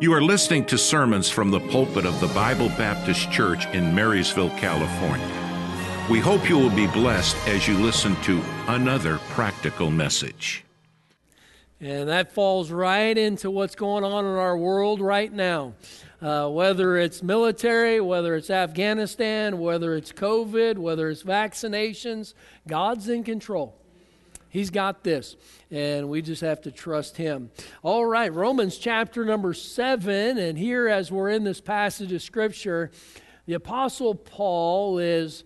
You are listening to sermons from the pulpit of the Bible Baptist Church in Marysville, California. We hope you will be blessed as you listen to another practical message. And that falls right into what's going on in our world right now. Uh, whether it's military, whether it's Afghanistan, whether it's COVID, whether it's vaccinations, God's in control. He's got this, and we just have to trust Him. All right, Romans chapter number seven, and here as we're in this passage of Scripture, the Apostle Paul is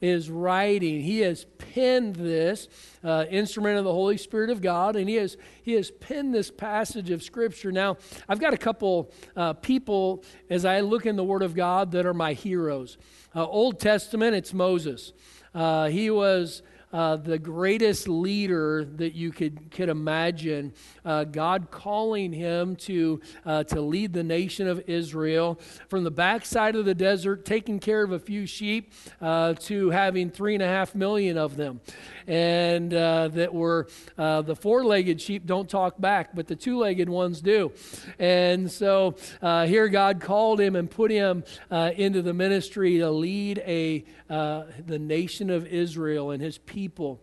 is writing. He has penned this uh, instrument of the Holy Spirit of God, and he has he has penned this passage of Scripture. Now, I've got a couple uh, people as I look in the Word of God that are my heroes. Uh, Old Testament, it's Moses. Uh, he was uh, the greatest leader that you could, could imagine. Uh, God calling him to, uh, to lead the nation of Israel from the backside of the desert, taking care of a few sheep, uh, to having three and a half million of them and uh, that were uh, the four legged sheep don't talk back, but the two legged ones do. And so uh, here God called him and put him uh, into the ministry to lead a, uh, the nation of Israel and his people.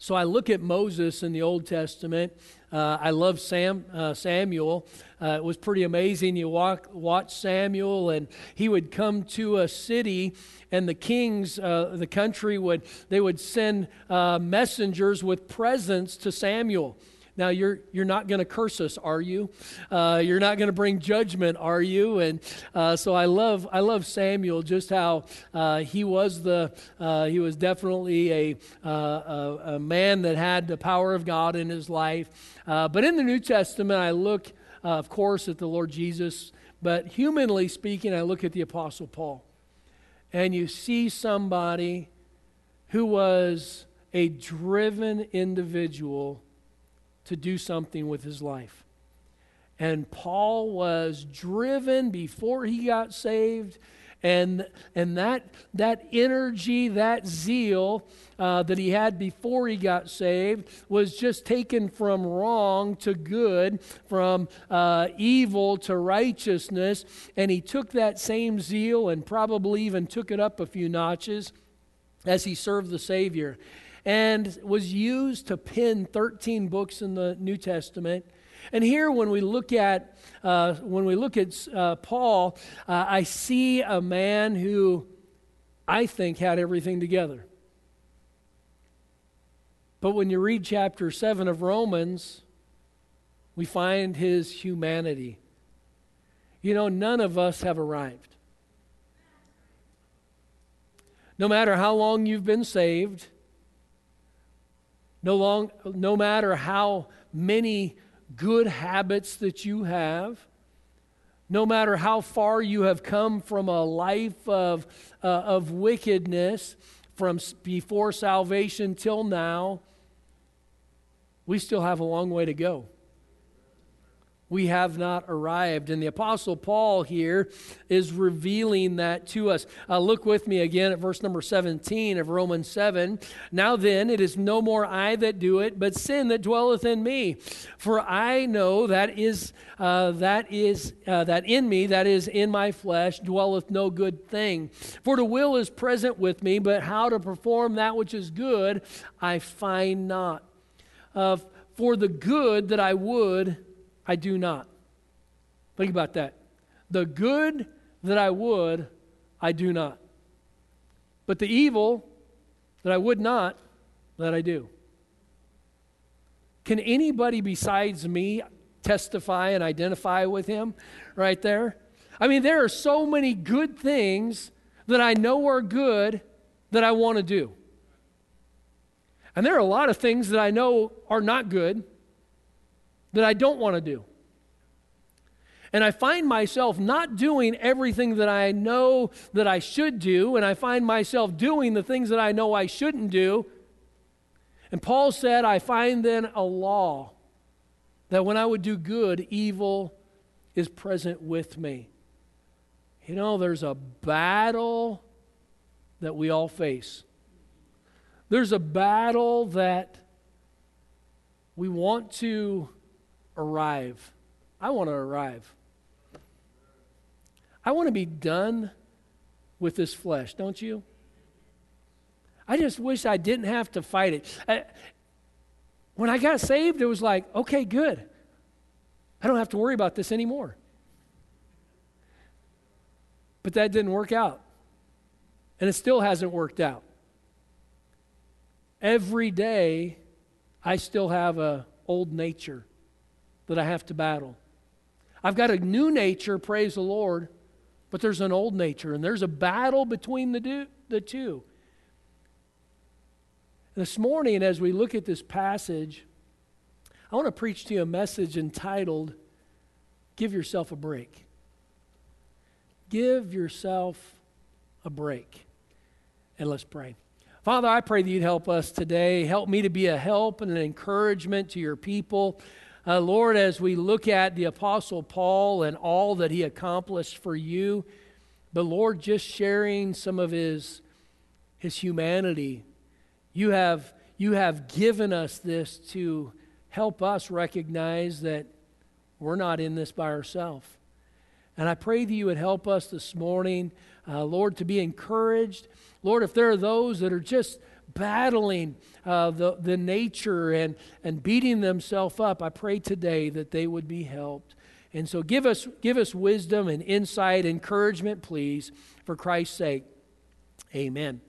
So I look at Moses in the Old Testament. Uh, I love Sam, uh, Samuel. Uh, it was pretty amazing. You walk, watch Samuel, and he would come to a city, and the kings, uh, the country would they would send uh, messengers with presents to Samuel. Now, you're, you're not going to curse us, are you? Uh, you're not going to bring judgment, are you? And uh, so I love, I love Samuel, just how uh, he was the, uh, he was definitely a, uh, a, a, man that had the power of God in his life. Uh, but in the New Testament, I look, of course, at the Lord Jesus. But humanly speaking, I look at the Apostle Paul. And you see somebody who was a driven individual to do something with his life. And Paul was driven before he got saved. And, and that, that energy, that zeal uh, that he had before he got saved was just taken from wrong to good, from uh, evil to righteousness. And he took that same zeal and probably even took it up a few notches as he served the Savior and was used to pen 13 books in the New Testament. And here, when we look at uh, when we look at uh, Paul, uh, I see a man who I think had everything together. But when you read chapter seven of Romans, we find his humanity. You know, none of us have arrived. No matter how long you've been saved, no, long, no matter how many good habits that you have, no matter how far you have come from a life of, uh, of wickedness from before salvation till now, we still have a long way to go we have not arrived. And the Apostle Paul here is revealing that to us. Uh, look with me again at verse number 17 of Romans 7. Now then, it is no more I that do it, but sin that dwelleth in me. For I know that is, uh, that is, uh, that in me, that is in my flesh, dwelleth no good thing. For the will is present with me, but how to perform that which is good, I find not. for the good that I would, I do not. Think about that. The good that I would, I do not. But the evil that I would not, that I do. Can anybody besides me testify and identify with him right there? I mean, there are so many good things that I know are good that I want to do. And there are a lot of things that I know are not good that I don't want to do. And I find myself not doing everything that I know that I should do, and I find myself doing the things that I know I shouldn't do. And Paul said, I find then a law that when I would do good, evil is present with me. You know, there's a battle that we all face. There's a battle that we want to arrive. I want to arrive. I want to be done with this flesh, don't you? I just wish I didn't have to fight it. I, when I got saved, it was like, okay, good. I don't have to worry about this anymore. But that didn't work out. And it still hasn't worked out. Every day, I still have a old nature that I have to battle. I've got a new nature, praise the Lord, but there's an old nature, and there's a battle between the, do, the two. This morning, as we look at this passage, I want to preach to you a message entitled, Give Yourself a Break. Give yourself a break. And let's pray. Father, I pray that you'd help us today. Help me to be a help and an encouragement to your people. Uh, Lord, as we look at the Apostle Paul and all that he accomplished for you, but Lord, just sharing some of his, his humanity, you have, you have given us this to help us recognize that we're not in this by ourselves. And I pray that you would help us this morning, uh, Lord, to be encouraged. Lord, if there are those that are just battling uh, the, the nature and, and beating themselves up, I pray today that they would be helped. And so give us, give us wisdom and insight, encouragement, please, for Christ's sake. Amen.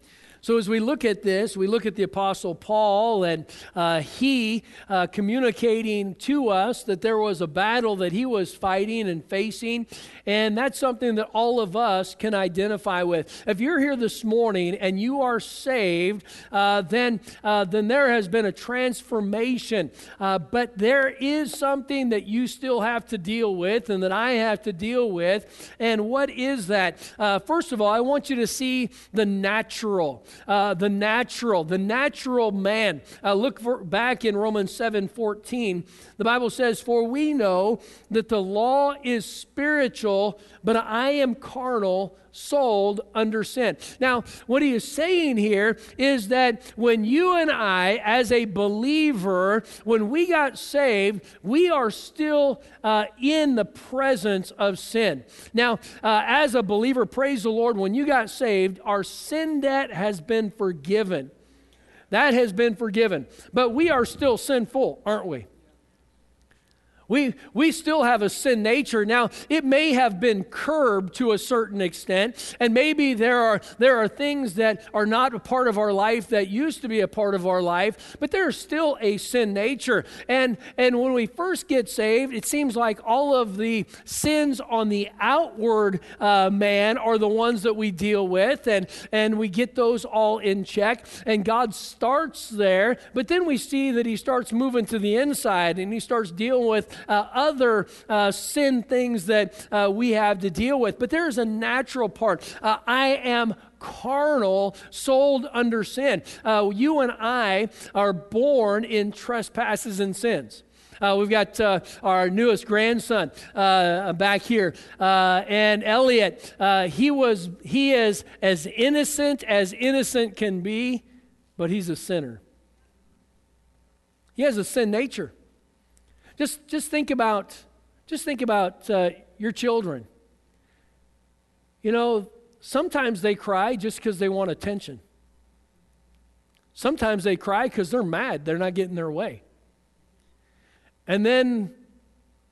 So, as we look at this, we look at the Apostle Paul and uh, he uh, communicating to us that there was a battle that he was fighting and facing. And that's something that all of us can identify with. If you're here this morning and you are saved, uh, then, uh, then there has been a transformation. Uh, but there is something that you still have to deal with and that I have to deal with. And what is that? Uh, first of all, I want you to see the natural uh, the natural, the natural man. Uh, look for, back in Romans 7 14. The Bible says, For we know that the law is spiritual, but I am carnal sold under sin. Now, what he is saying here is that when you and I, as a believer, when we got saved, we are still uh, in the presence of sin. Now, uh, as a believer, praise the Lord, when you got saved, our sin debt has been forgiven. That has been forgiven. But we are still sinful, aren't we? We, we still have a sin nature. Now, it may have been curbed to a certain extent, and maybe there are, there are things that are not a part of our life that used to be a part of our life, but there's still a sin nature. And, and when we first get saved, it seems like all of the sins on the outward uh, man are the ones that we deal with, and, and we get those all in check. And God starts there, but then we see that He starts moving to the inside and He starts dealing with uh, other uh, sin things that uh, we have to deal with. But there's a natural part. Uh, I am carnal, sold under sin. Uh, you and I are born in trespasses and sins. Uh, we've got uh, our newest grandson uh, back here, and Elliot. he was he is as innocent as innocent can be, but he's a sinner. He has a sin nature. Just, just think about, just think about uh, your children. You know, sometimes they cry just because they want attention. Sometimes they cry because they're mad, they're not getting their way. And then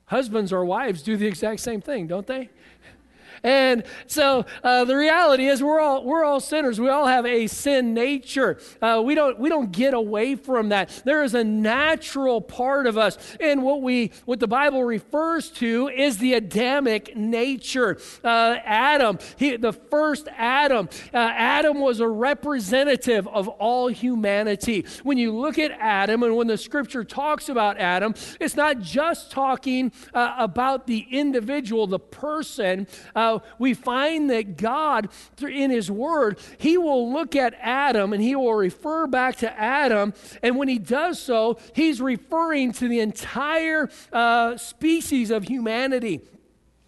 husbands or wives do the exact same thing, don't they? And so uh, the reality is we're all, we're all sinners. We all have a sin nature. Uh, we, don't, we don't get away from that. There is a natural part of us. And what, we, what the Bible refers to is the Adamic nature. Uh, Adam, he, the first Adam, uh, Adam was a representative of all humanity. When you look at Adam and when the scripture talks about Adam, it's not just talking uh, about the individual, the person. Uh, we find that God, in His Word, He will look at Adam and He will refer back to Adam. And when He does so, He's referring to the entire uh, species of humanity.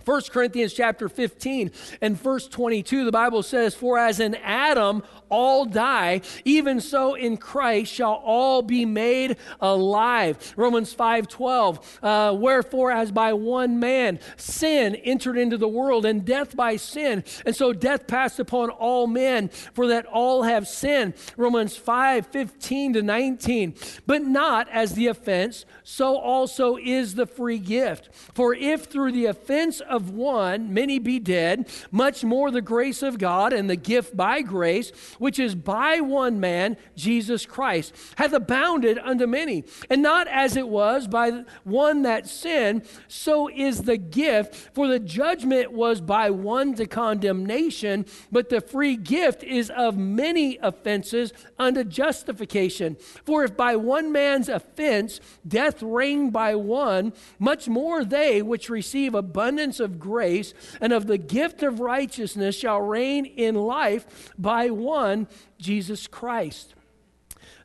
1 Corinthians chapter 15 and verse 22, the Bible says, For as in Adam all die, even so in Christ shall all be made alive. Romans 5:12, uh, wherefore as by one man sin entered into the world, and death by sin, and so death passed upon all men, for that all have sinned. Romans 5:15 to 19. But not as the offense, so also is the free gift. For if through the offense of one many be dead, much more the grace of God and the gift by grace which is by one man, Jesus Christ, hath abounded unto many. And not as it was by one that sinned, so is the gift. For the judgment was by one to condemnation, but the free gift is of many offenses unto justification. For if by one man's offense death reigned by one, much more they which receive abundance of grace and of the gift of righteousness shall reign in life by one Jesus Christ.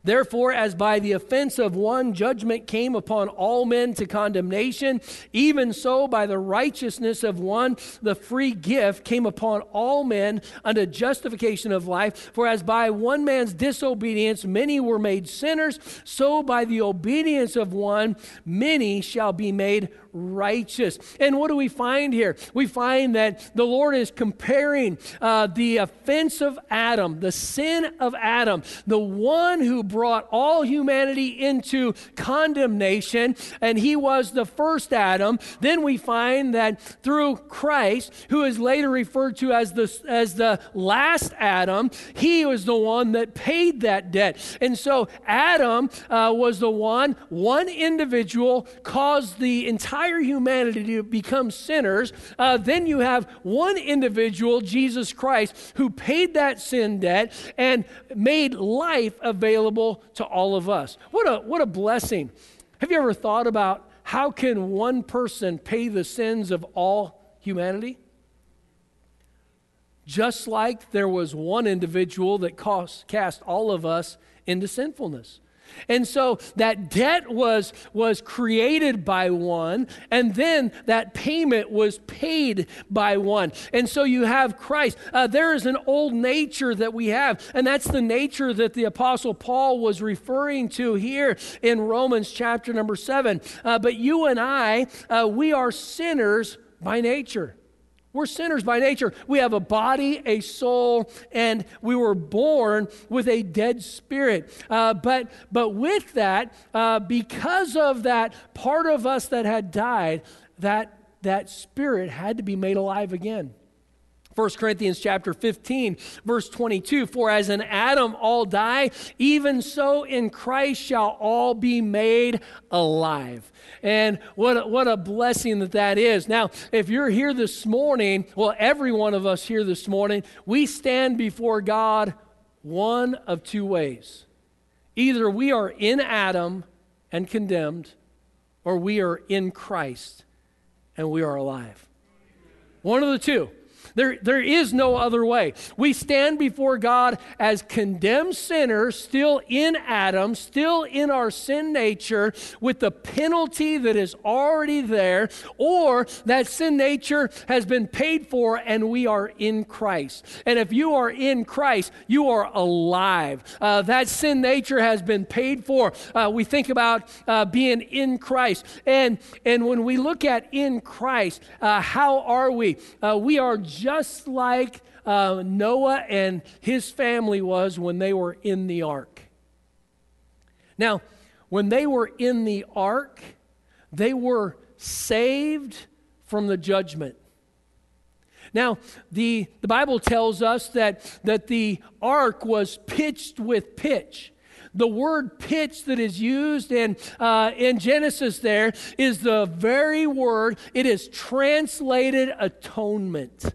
Therefore, as by the offense of one judgment came upon all men to condemnation, even so by the righteousness of one the free gift came upon all men unto justification of life. For as by one man's disobedience many were made sinners, so by the obedience of one many shall be made righteous. And what do we find here? We find that the Lord is comparing uh, the offense of Adam, the sin of Adam, the one who brought all humanity into condemnation, and he was the first Adam. Then we find that through Christ, who is later referred to as the, as the last Adam, he was the one that paid that debt. And so Adam uh, was the one, one individual caused the entire entire humanity to become sinners. Uh, then you have one individual, Jesus Christ, who paid that sin debt and made life available to all of us. What a, what a blessing. Have you ever thought about how can one person pay the sins of all humanity? Just like there was one individual that cost, cast all of us into sinfulness. And so that debt was, was created by one, and then that payment was paid by one. And so you have Christ. Uh, there is an old nature that we have, and that's the nature that the Apostle Paul was referring to here in Romans chapter number seven. Uh, but you and I, uh, we are sinners by nature. We're sinners by nature. We have a body, a soul, and we were born with a dead spirit. Uh, but, but with that, uh, because of that part of us that had died, that, that spirit had to be made alive again. 1 Corinthians chapter 15 verse 22 for as in Adam all die even so in Christ shall all be made alive. And what a, what a blessing that that is. Now, if you're here this morning, well every one of us here this morning, we stand before God one of two ways. Either we are in Adam and condemned or we are in Christ and we are alive. One of the two. There, there is no other way. We stand before God as condemned sinners, still in Adam, still in our sin nature, with the penalty that is already there, or that sin nature has been paid for and we are in Christ. And if you are in Christ, you are alive. Uh, that sin nature has been paid for. Uh, we think about uh, being in Christ. And, and when we look at in Christ, uh, how are we? Uh, we are just like uh, Noah and his family was when they were in the ark. Now, when they were in the ark, they were saved from the judgment. Now, the, the Bible tells us that, that the ark was pitched with pitch. The word pitch that is used in, uh, in Genesis there is the very word, it is translated atonement.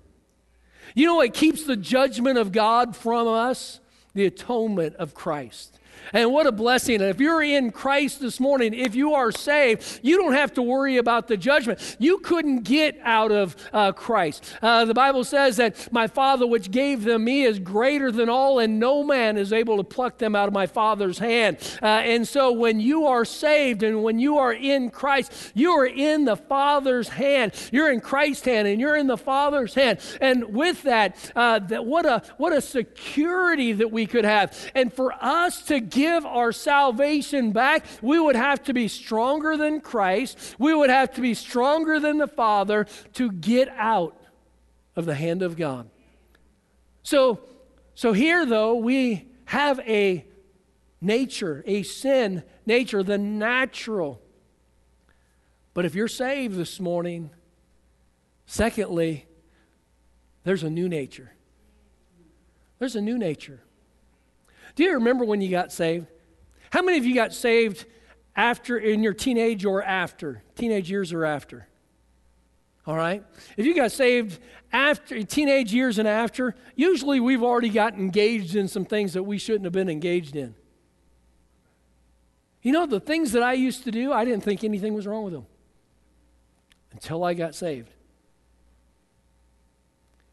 You know what keeps the judgment of God from us? The atonement of Christ. And what a blessing. And if you're in Christ this morning, if you are saved, you don't have to worry about the judgment. You couldn't get out of uh, Christ. Uh, the Bible says that my Father, which gave them me, is greater than all, and no man is able to pluck them out of my Father's hand. Uh, and so when you are saved and when you are in Christ, you are in the Father's hand. You're in Christ's hand and you're in the Father's hand. And with that, uh, that what a what a security that we could have. And for us to give our salvation back, we would have to be stronger than Christ. We would have to be stronger than the Father to get out of the hand of God. So, so here, though, we have a nature, a sin nature, the natural. But if you're saved this morning, secondly, there's a new nature. There's a new nature. Do you remember when you got saved? How many of you got saved after in your teenage or after? Teenage years or after? All right? If you got saved after teenage years and after, usually we've already gotten engaged in some things that we shouldn't have been engaged in. You know, the things that I used to do, I didn't think anything was wrong with them until I got saved.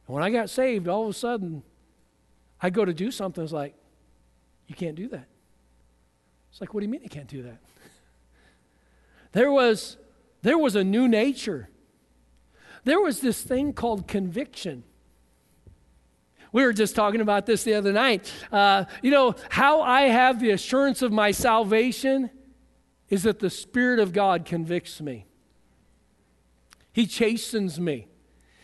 And when I got saved, all of a sudden, I go to do something, it's like, you can't do that. It's like, what do you mean you can't do that? There was, there was a new nature. There was this thing called conviction. We were just talking about this the other night. Uh, you know, how I have the assurance of my salvation is that the Spirit of God convicts me, He chastens me.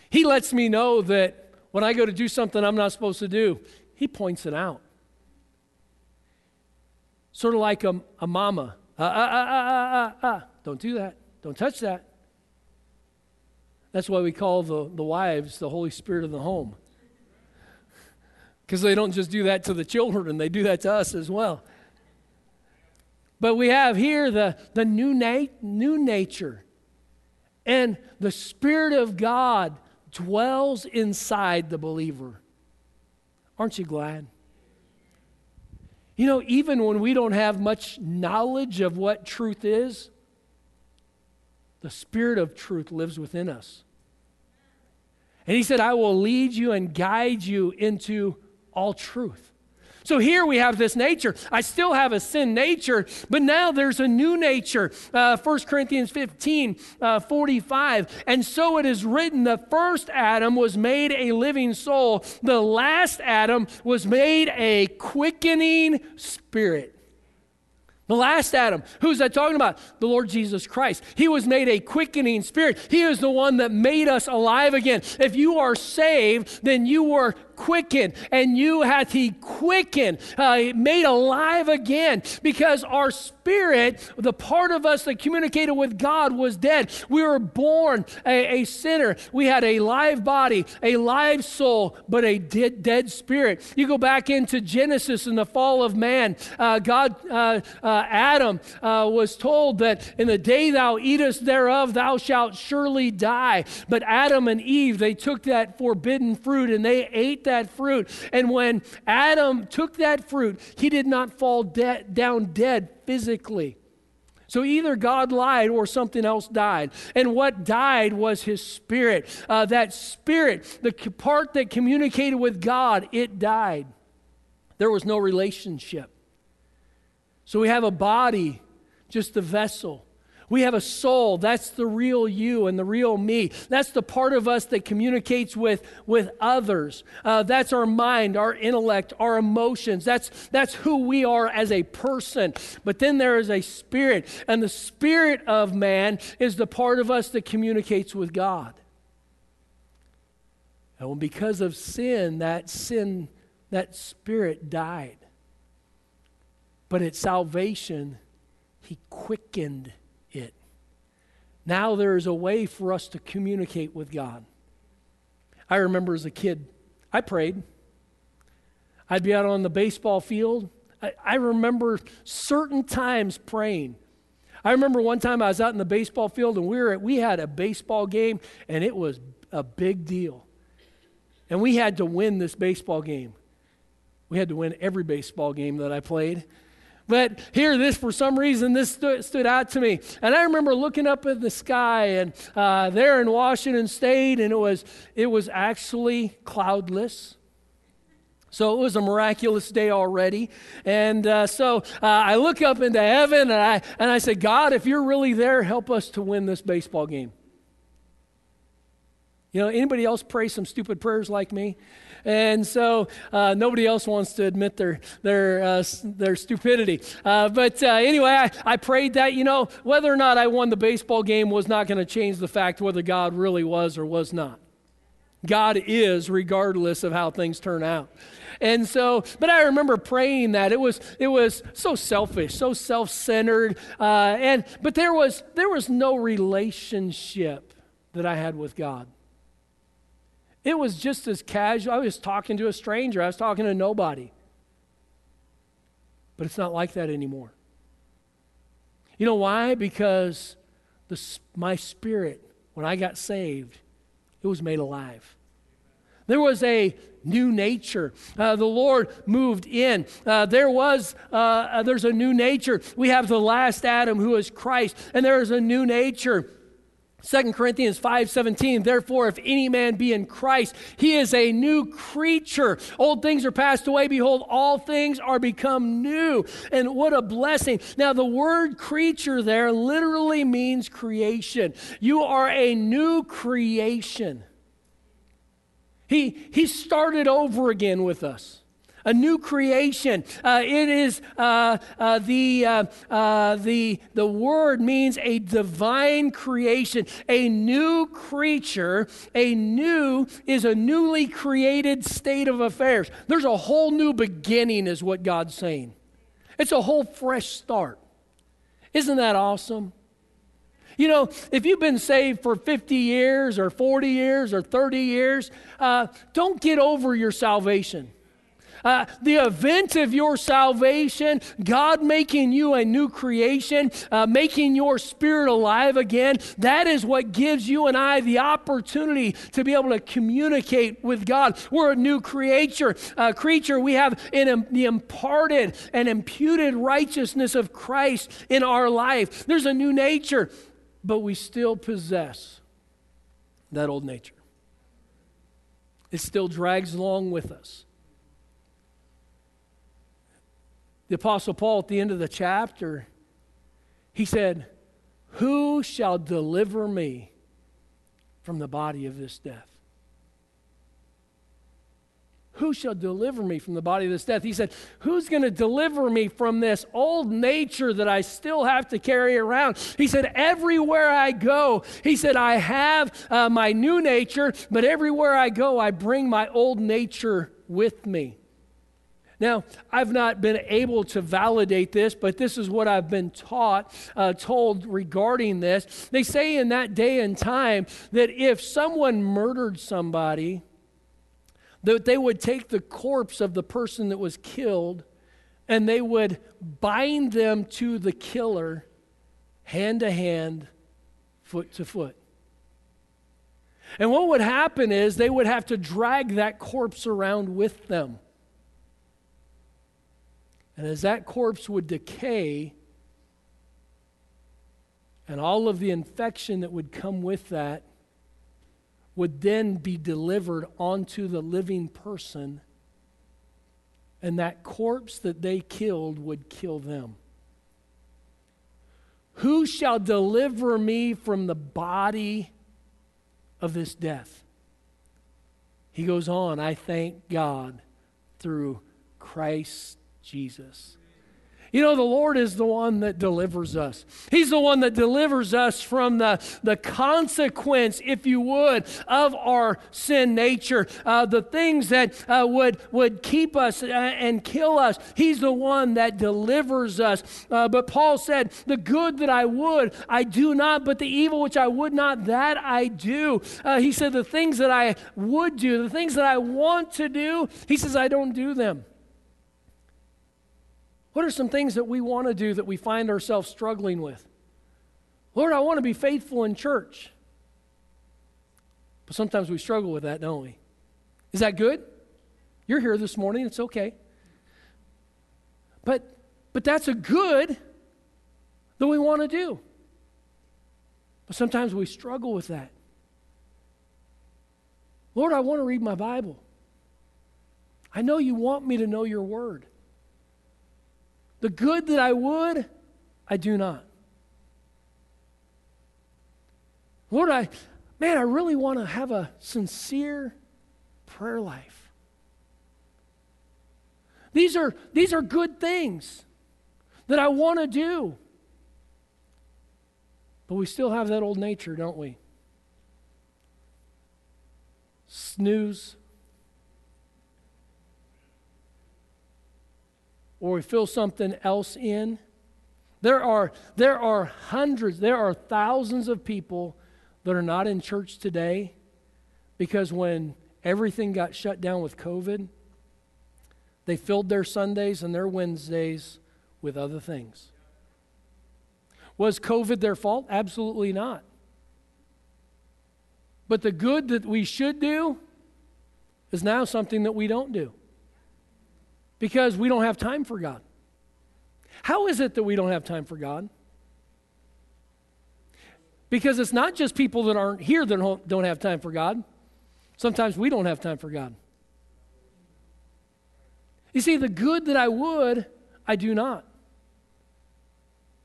He lets me know that when I go to do something I'm not supposed to do, He points it out. Sort of like a, a mama. Uh, uh, uh, uh, uh, don't do that. Don't touch that. That's why we call the, the wives the Holy Spirit of the home. Because they don't just do that to the children, they do that to us as well. But we have here the, the new, na- new nature. And the Spirit of God dwells inside the believer. Aren't you glad? You know, even when we don't have much knowledge of what truth is, the Spirit of truth lives within us. And He said, I will lead you and guide you into all truth. So here we have this nature. I still have a sin nature, but now there's a new nature. Uh, 1 Corinthians 15, uh, 45. And so it is written the first Adam was made a living soul, the last Adam was made a quickening spirit. The last Adam, who's that talking about? The Lord Jesus Christ. He was made a quickening spirit. He is the one that made us alive again. If you are saved, then you were quickened, and you hath he quickened, uh, made alive again, because our spirit, the part of us that communicated with God, was dead. We were born a, a sinner. We had a live body, a live soul, but a dead, dead spirit. You go back into Genesis and the fall of man. Uh, God, uh, uh Adam uh, was told that in the day thou eatest thereof, thou shalt surely die. But Adam and Eve, they took that forbidden fruit and they ate that fruit. And when Adam took that fruit, he did not fall de- down dead physically. So either God lied or something else died. And what died was his spirit. Uh, that spirit, the part that communicated with God, it died. There was no relationship. So we have a body, just a vessel. We have a soul. That's the real you and the real me. That's the part of us that communicates with, with others. Uh, that's our mind, our intellect, our emotions. That's, that's who we are as a person. But then there is a spirit, and the spirit of man is the part of us that communicates with God. And because of sin, that sin, that spirit died. But at salvation, he quickened now there is a way for us to communicate with God. I remember as a kid, I prayed. I'd be out on the baseball field. I, I remember certain times praying. I remember one time I was out in the baseball field and we were at, we had a baseball game and it was a big deal. And we had to win this baseball game. We had to win every baseball game that I played. But here, this, for some reason, this stood, out to me. And I remember looking up at the sky and uh, there in Washington State, and it was, it was actually cloudless. So it was a miraculous day already. And uh, so uh, I look up into heaven and I, and I said, God, if you're really there, help us to win this baseball game. You know, anybody else pray some stupid prayers like me? And so uh, nobody else wants to admit their, their, uh, their stupidity. Uh, but uh, anyway, I, I prayed that, you know, whether or not I won the baseball game was not going to change the fact whether God really was or was not. God is, regardless of how things turn out. And so, but I remember praying that it was it was so selfish, so self-centered, uh, and but there was there was no relationship that I had with God. It was just as casual. I was talking to a stranger. I was talking to nobody. But it's not like that anymore. You know why? Because the, my spirit, when I got saved, it was made alive. There was a new nature. Uh, the Lord moved in. Uh, there was, uh, uh there's a new nature. We have the last Adam who is Christ, and there is a new nature. 2 Corinthians 5:17 Therefore if any man be in Christ he is a new creature. Old things are passed away. Behold all things are become new. And what a blessing. Now the word creature there literally means creation. You are a new creation. He, he started over again with us. A new creation. Uh, it is uh, uh, the, uh, uh, the, the word means a divine creation, a new creature. A new is a newly created state of affairs. There's a whole new beginning, is what God's saying. It's a whole fresh start. Isn't that awesome? You know, if you've been saved for 50 years or 40 years or 30 years, uh, don't get over your salvation. Uh, the event of your salvation, God making you a new creation, uh, making your spirit alive again, that is what gives you and I the opportunity to be able to communicate with God. We're a new creature. Uh, creature. We have in, the imparted and imputed righteousness of Christ in our life. There's a new nature but we still possess that old nature. It still drags along with us. The Apostle Paul, at the end of the chapter, he said, Who shall deliver me from the body of this death? Who shall deliver me from the body of this death? He said, Who's going to deliver me from this old nature that I still have to carry around? He said, Everywhere I go, he said, I have uh, my new nature, but everywhere I go, I bring my old nature with me. Now, I've not been able to validate this, but this is what I've been taught, uh, told regarding this. They say in that day and time that if someone murdered somebody, that they would take the corpse of the person that was killed and they would bind them to the killer hand to hand, foot to foot. And what would happen is they would have to drag that corpse around with them. And as that corpse would decay, and all of the infection that would come with that would then be delivered onto the living person, and that corpse that they killed would kill them. Who shall deliver me from the body of this death? He goes on, I thank God through Christ Jesus. You know, the Lord is the one that delivers us. He's the one that delivers us from the, the consequence, if you would, of our sin nature, uh, the things that uh, would, would keep us uh, and kill us. He's the one that delivers us. Uh, but Paul said, The good that I would, I do not, but the evil which I would not, that I do. Uh, he said, The things that I would do, the things that I want to do, he says, I don't do them. What are some things that we want to do that we find ourselves struggling with? Lord, I want to be faithful in church. But sometimes we struggle with that, don't we? Is that good? You're here this morning, it's okay. But But that's a good that we want to do. But sometimes we struggle with that. Lord, I want to read my Bible. I know you want me to know your word. The good that I would, I do not. Lord, I, man, I really want to have a sincere prayer life. These are, these are good things that I want to do. But we still have that old nature, don't we? Snooze. Or we fill something else in. There are, there are hundreds, there are thousands of people that are not in church today because when everything got shut down with COVID, they filled their Sundays and their Wednesdays with other things. Was COVID their fault? Absolutely not. But the good that we should do is now something that we don't do because we don't have time for God. How is it that we don't have time for God? Because it's not just people that aren't here that don't have time for God. Sometimes we don't have time for God. You see, the good that I would, I do not.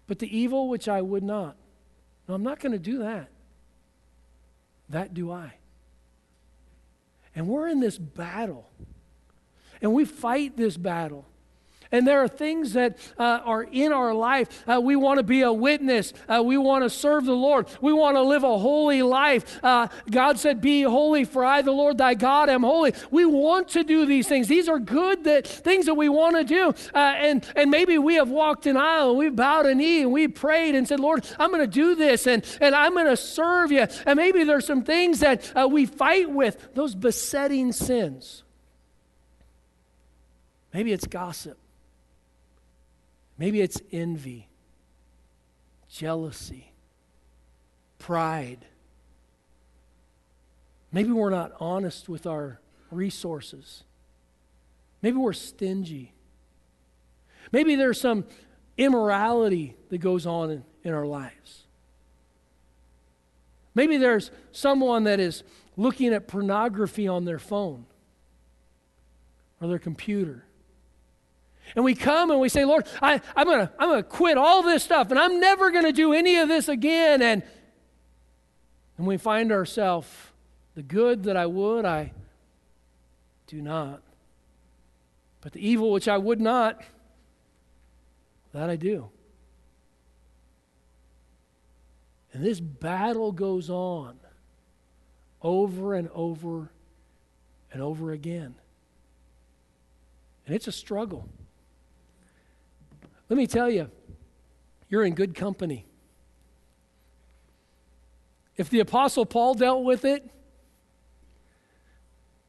But the evil which I would not. No, I'm not going to do that. That do I. And we're in this battle. And we fight this battle. And there are things that uh, are in our life. Uh, we want to be a witness. Uh, we want to serve the Lord. We want to live a holy life. Uh, God said, Be holy, for I, the Lord thy God, am holy. We want to do these things. These are good that, things that we want to do. Uh, and, and maybe we have walked an aisle and we've bowed a knee and we prayed and said, Lord, I'm going to do this and, and I'm going to serve you. And maybe there's some things that uh, we fight with, those besetting sins. Maybe it's gossip. Maybe it's envy, jealousy, pride. Maybe we're not honest with our resources. Maybe we're stingy. Maybe there's some immorality that goes on in, in our lives. Maybe there's someone that is looking at pornography on their phone or their computer. And we come and we say, Lord, I, I'm going to I'm to quit all this stuff and I'm never going to do any of this again. And, and we find ourselves, the good that I would, I do not. But the evil which I would not, that I do. And this battle goes on over and over and over again. And it's a struggle. Let me tell you, you're in good company. If the Apostle Paul dealt with it,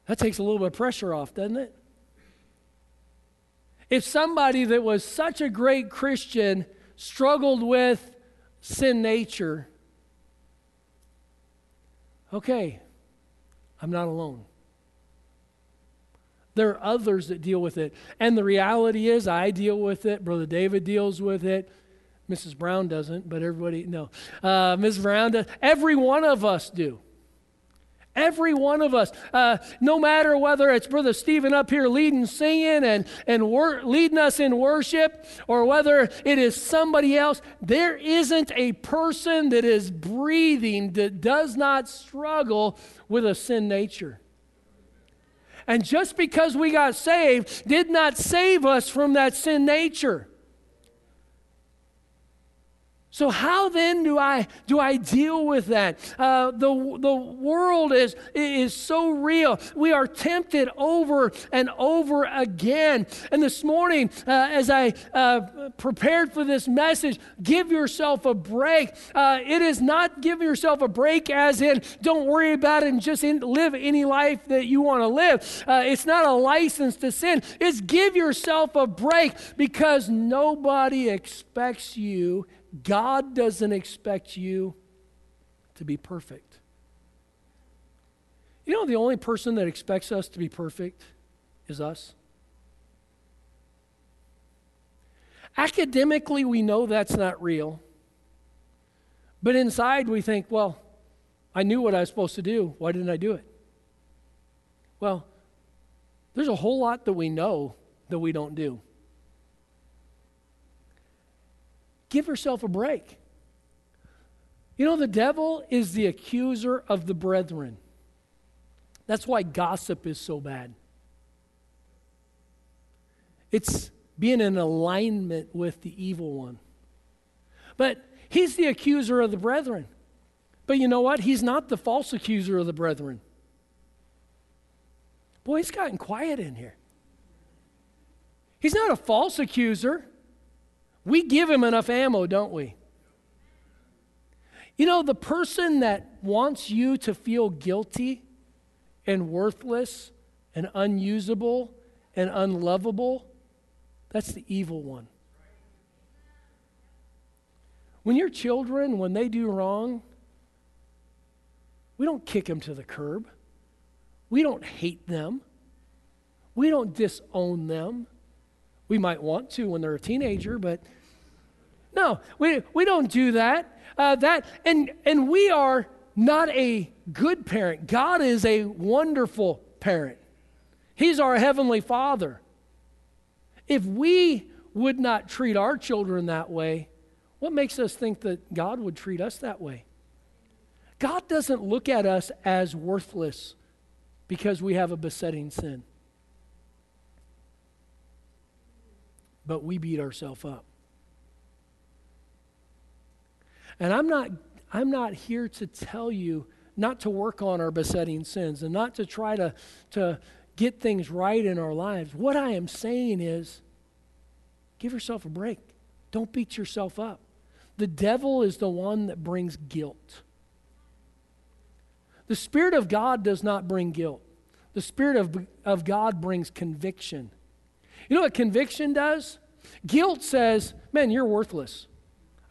that takes a little bit of pressure off, doesn't it? If somebody that was such a great Christian struggled with sin nature, okay, I'm not alone. There are others that deal with it. And the reality is, I deal with it. Brother David deals with it. Mrs. Brown doesn't, but everybody, no. Uh, Ms. Brown does. Every one of us do. Every one of us, uh, no matter whether it's Brother Stephen up here leading, singing, and, and wor- leading us in worship, or whether it is somebody else, there isn't a person that is breathing that does not struggle with a sin nature. And just because we got saved did not save us from that sin nature. So how then do I do I deal with that? Uh, the the world is is so real. We are tempted over and over again. And this morning, uh, as I uh, prepared for this message, give yourself a break. Uh, it is not give yourself a break as in don't worry about it and just in, live any life that you want to live. Uh, it's not a license to sin. It's give yourself a break because nobody expects you God doesn't expect you to be perfect. You know, the only person that expects us to be perfect is us. Academically, we know that's not real. But inside, we think, well, I knew what I was supposed to do. Why didn't I do it? Well, there's a whole lot that we know that we don't do. Give yourself a break. You know, the devil is the accuser of the brethren. That's why gossip is so bad. It's being in alignment with the evil one. But he's the accuser of the brethren. But you know what? He's not the false accuser of the brethren. Boy, it's gotten quiet in here. He's not a false accuser. We give him enough ammo, don't we? You know, the person that wants you to feel guilty and worthless and unusable and unlovable, that's the evil one. When your children, when they do wrong, we don't kick them to the curb. We don't hate them. We don't disown them. We might want to when they're a teenager, but no, we, we don't do that. Uh, that and and we are not a good parent. God is a wonderful parent. He's our heavenly Father. If we would not treat our children that way, what makes us think that God would treat us that way? God doesn't look at us as worthless because we have a besetting sin. But we beat ourselves up. And I'm not, I'm not here to tell you not to work on our besetting sins and not to try to, to get things right in our lives. What I am saying is give yourself a break. Don't beat yourself up. The devil is the one that brings guilt. The Spirit of God does not bring guilt, the Spirit of, of God brings conviction. You know what conviction does? Guilt says, man, you're worthless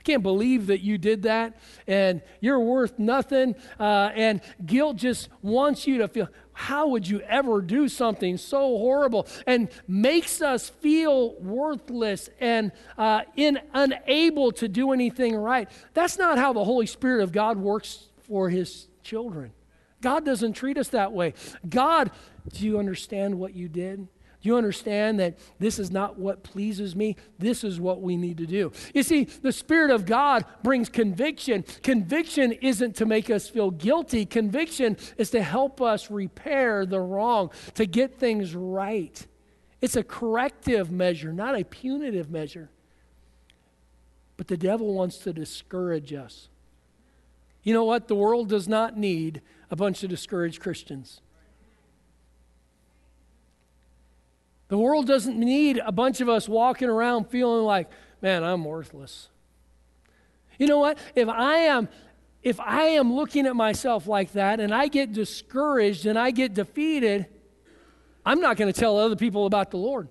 can't believe that you did that and you're worth nothing. Uh, and guilt just wants you to feel, how would you ever do something so horrible? And makes us feel worthless and uh, in, unable to do anything right. That's not how the Holy Spirit of God works for his children. God doesn't treat us that way. God, do you understand what you did? You understand that this is not what pleases me? This is what we need to do. You see, the Spirit of God brings conviction. Conviction isn't to make us feel guilty, conviction is to help us repair the wrong, to get things right. It's a corrective measure, not a punitive measure. But the devil wants to discourage us. You know what? The world does not need a bunch of discouraged Christians. The world doesn't need a bunch of us walking around feeling like, man, I'm worthless. You know what? If I am if I am looking at myself like that and I get discouraged and I get defeated, I'm not going to tell other people about the Lord.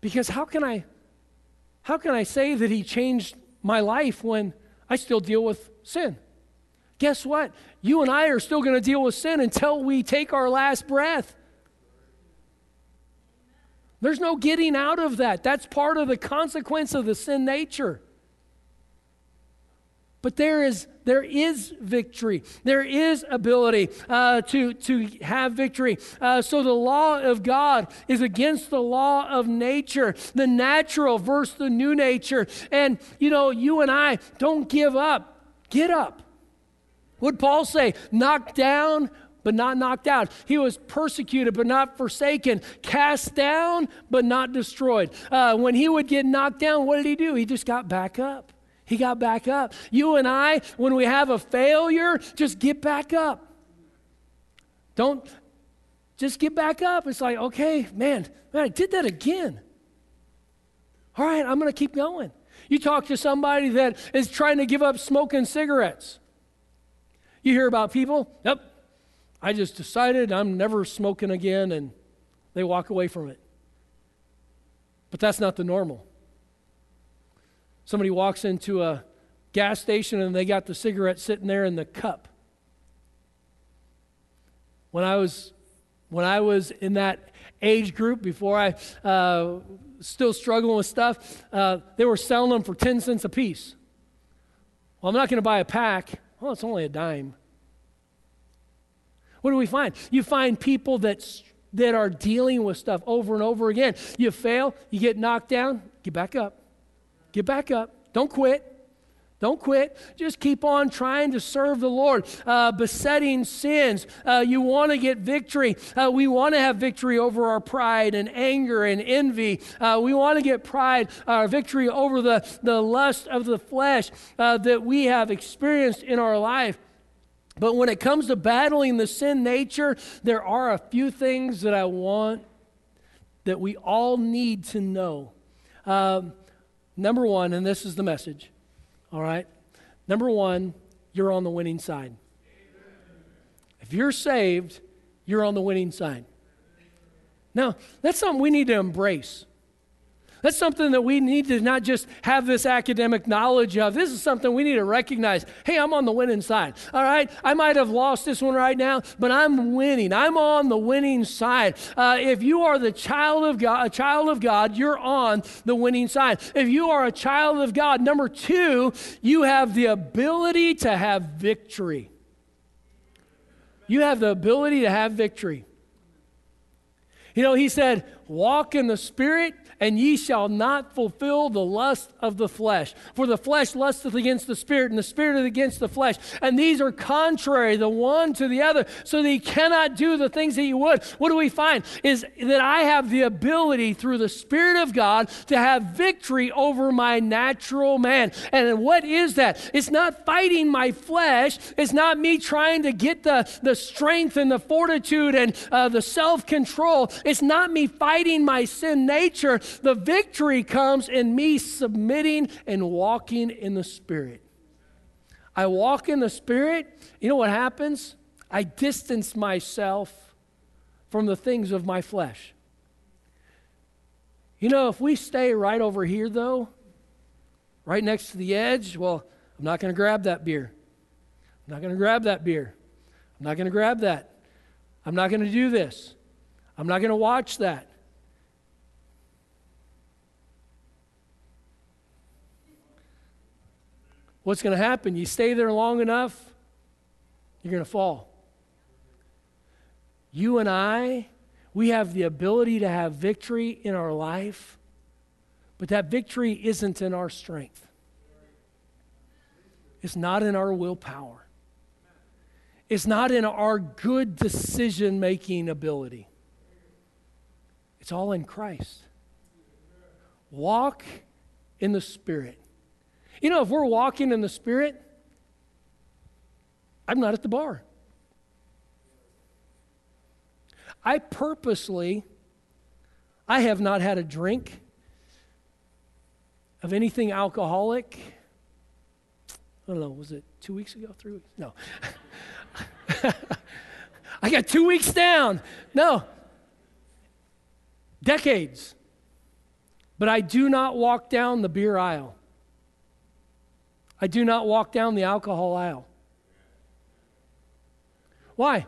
Because how can I how can I say that he changed my life when I still deal with sin? guess what? You and I are still going to deal with sin until we take our last breath. There's no getting out of that. That's part of the consequence of the sin nature. But there is, there is victory. There is ability uh, to, to have victory. Uh, so the law of God is against the law of nature, the natural versus the new nature. And, you know, you and I don't give up. Get up. What Paul say? Knocked down, but not knocked out. He was persecuted, but not forsaken. Cast down, but not destroyed. Uh, when he would get knocked down, what did he do? He just got back up. He got back up. You and I, when we have a failure, just get back up. Don't just get back up. It's like, okay, man, man, I did that again. All right, I'm going to keep going. You talk to somebody that is trying to give up smoking cigarettes. You hear about people, yep, I just decided I'm never smoking again, and they walk away from it. But that's not the normal. Somebody walks into a gas station and they got the cigarette sitting there in the cup. When I was when I was in that age group before I uh, still struggling with stuff, uh, they were selling them for 10 cents a piece. Well, I'm not going to buy a pack. Well, it's only a dime. What do we find? You find people that, that are dealing with stuff over and over again. You fail, you get knocked down, get back up. Get back up. Don't quit. Don't quit. Just keep on trying to serve the Lord. Uh, besetting sins. Uh, you want to get victory. Uh, we want to have victory over our pride and anger and envy. Uh, we want to get pride, our uh, victory over the, the lust of the flesh uh, that we have experienced in our life. But when it comes to battling the sin nature, there are a few things that I want that we all need to know. Um, number one, and this is the message all right? Number one, you're on the winning side. If you're saved, you're on the winning side. Now, that's something we need to embrace. That's something that we need to not just have this academic knowledge of. This is something we need to recognize. Hey, I'm on the winning side. All right? I might have lost this one right now, but I'm winning. I'm on the winning side. Uh, if you are the child of God, a child of God, you're on the winning side. If you are a child of God, number two, you have the ability to have victory. You have the ability to have victory. You know, he said, walk in the Spirit and ye shall not fulfill the lust of the flesh. For the flesh lusteth against the spirit, and the spirit against the flesh. And these are contrary, the one to the other, so that he cannot do the things that you would. What do we find? Is that I have the ability through the Spirit of God to have victory over my natural man. And what is that? It's not fighting my flesh, it's not me trying to get the, the strength and the fortitude and uh, the self control. It's not me fighting my sin nature. The victory comes in me submitting and walking in the Spirit. I walk in the Spirit. You know what happens? I distance myself from the things of my flesh. You know, if we stay right over here, though, right next to the edge, well, I'm not going to grab that beer. I'm not going to grab that beer. I'm not going to grab that. I'm not going to do this. I'm not going to watch that. What's going to happen? You stay there long enough, you're going to fall. You and I, we have the ability to have victory in our life, but that victory isn't in our strength. It's not in our willpower. It's not in our good decision making ability. It's all in Christ. Walk in the Spirit. You know, if we're walking in the Spirit, I'm not at the bar. I purposely, I have not had a drink of anything alcoholic. I don't know, was it two weeks ago, three weeks? No. I got two weeks down. No. Decades. But I do not walk down the beer aisle. I do not walk down the alcohol aisle. Why?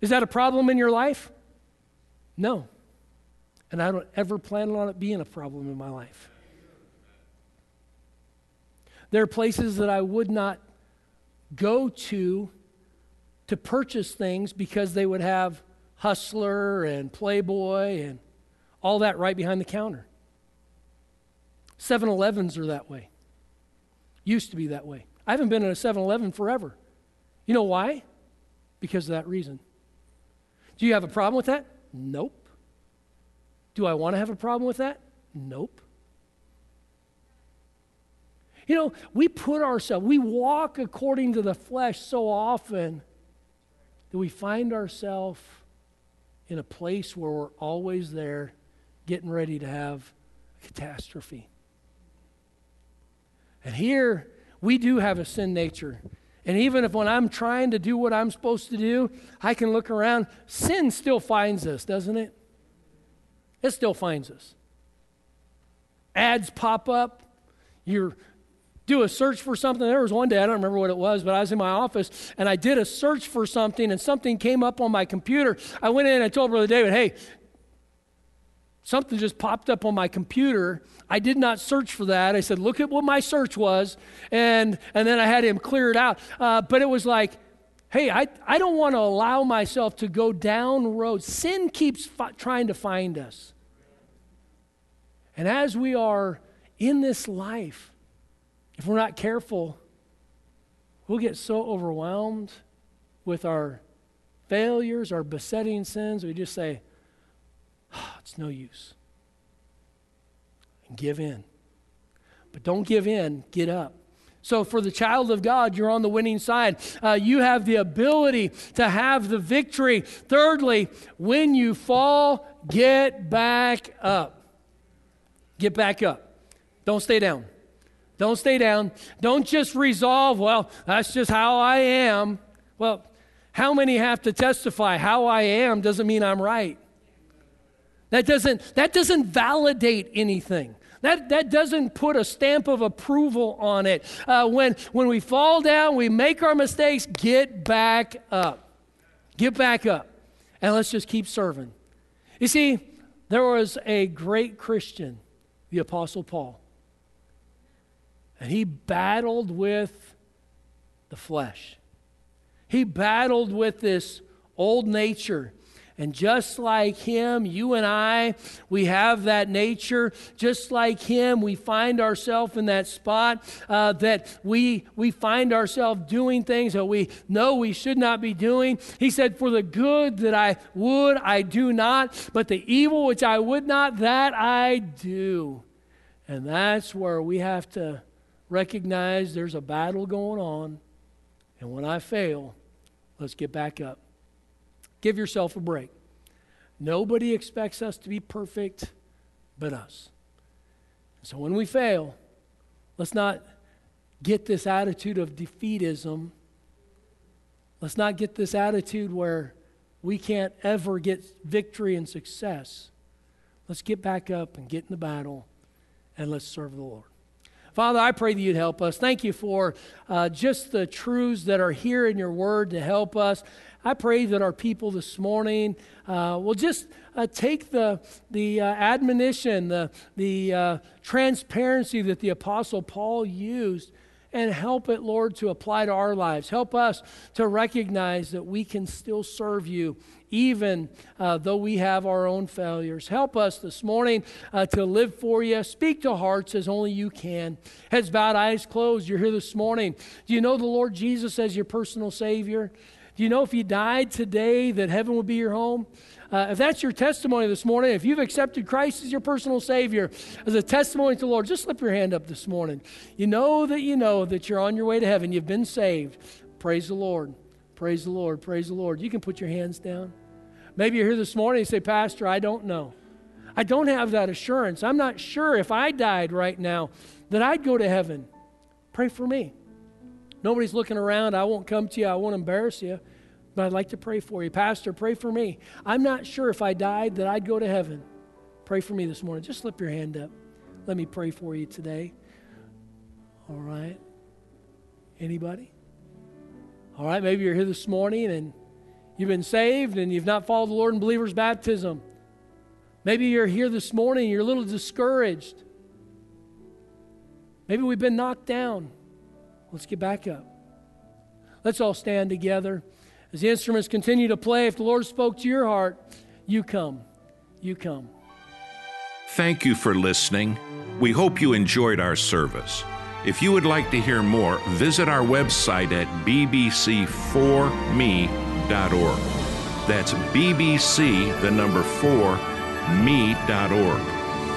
Is that a problem in your life? No. And I don't ever plan on it being a problem in my life. There are places that I would not go to to purchase things because they would have Hustler and Playboy and all that right behind the counter. 7 Elevens are that way. Used to be that way. I haven't been in a 7 Eleven forever. You know why? Because of that reason. Do you have a problem with that? Nope. Do I want to have a problem with that? Nope. You know, we put ourselves, we walk according to the flesh so often that we find ourselves in a place where we're always there getting ready to have a catastrophe. And here, we do have a sin nature. And even if when I'm trying to do what I'm supposed to do, I can look around, sin still finds us, doesn't it? It still finds us. Ads pop up. You're do a search for something. There was one day, I don't remember what it was, but I was in my office and I did a search for something and something came up on my computer. I went in and I told Brother David, hey, something just popped up on my computer. I did not search for that. I said, look at what my search was. And, and then I had him clear it out. Uh, but it was like, hey, I, I don't want to allow myself to go down road. Sin keeps fi- trying to find us. And as we are in this life, if we're not careful, we'll get so overwhelmed with our failures, our besetting sins, we just say, it's no use. And give in. But don't give in, get up. So, for the child of God, you're on the winning side. Uh, you have the ability to have the victory. Thirdly, when you fall, get back up. Get back up. Don't stay down. Don't stay down. Don't just resolve, well, that's just how I am. Well, how many have to testify how I am doesn't mean I'm right? That doesn't, that doesn't validate anything. That, that doesn't put a stamp of approval on it. Uh, when, when we fall down, we make our mistakes, get back up. Get back up. And let's just keep serving. You see, there was a great Christian, the Apostle Paul, and he battled with the flesh. He battled with this old nature and just like him, you and I, we have that nature. Just like him, we find ourselves in that spot uh, that we, we find ourselves doing things that we know we should not be doing. He said, For the good that I would, I do not, but the evil which I would not, that I do. And that's where we have to recognize there's a battle going on. And when I fail, let's get back up. Give yourself a break. Nobody expects us to be perfect but us. So when we fail, let's not get this attitude of defeatism. Let's not get this attitude where we can't ever get victory and success. Let's get back up and get in the battle and let's serve the Lord. Father, I pray that you'd help us. Thank you for uh, just the truths that are here in your word to help us. I pray that our people this morning uh, will just uh, take the, the uh, admonition, the, the uh, transparency that the Apostle Paul used and help it, Lord, to apply to our lives. Help us to recognize that we can still serve you even uh, though we have our own failures. Help us this morning uh, to live for you. Speak to hearts as only you can. Heads bowed, eyes closed. You're here this morning. Do you know the Lord Jesus as your personal Savior? Do you know if you died today that heaven would be your home? Uh, if that's your testimony this morning, if you've accepted Christ as your personal Savior, as a testimony to the Lord, just slip your hand up this morning. You know that you know that you're on your way to heaven. You've been saved. Praise the Lord. Praise the Lord. Praise the Lord. You can put your hands down. Maybe you're here this morning and say, Pastor, I don't know. I don't have that assurance. I'm not sure if I died right now that I'd go to heaven. Pray for me. Nobody's looking around. I won't come to you. I won't embarrass you. But I'd like to pray for you. Pastor, pray for me. I'm not sure if I died that I'd go to heaven. Pray for me this morning. Just slip your hand up. Let me pray for you today. All right. Anybody? All right, maybe you're here this morning and you've been saved and you've not followed the Lord in believer's baptism. Maybe you're here this morning and you're a little discouraged. Maybe we've been knocked down. Let's get back up. Let's all stand together. As the instruments continue to play, if the Lord spoke to your heart, you come. You come. Thank you for listening. We hope you enjoyed our service. If you would like to hear more, visit our website at bbc4me.org. That's bbc, the number 4, me.org.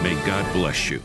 May God bless you.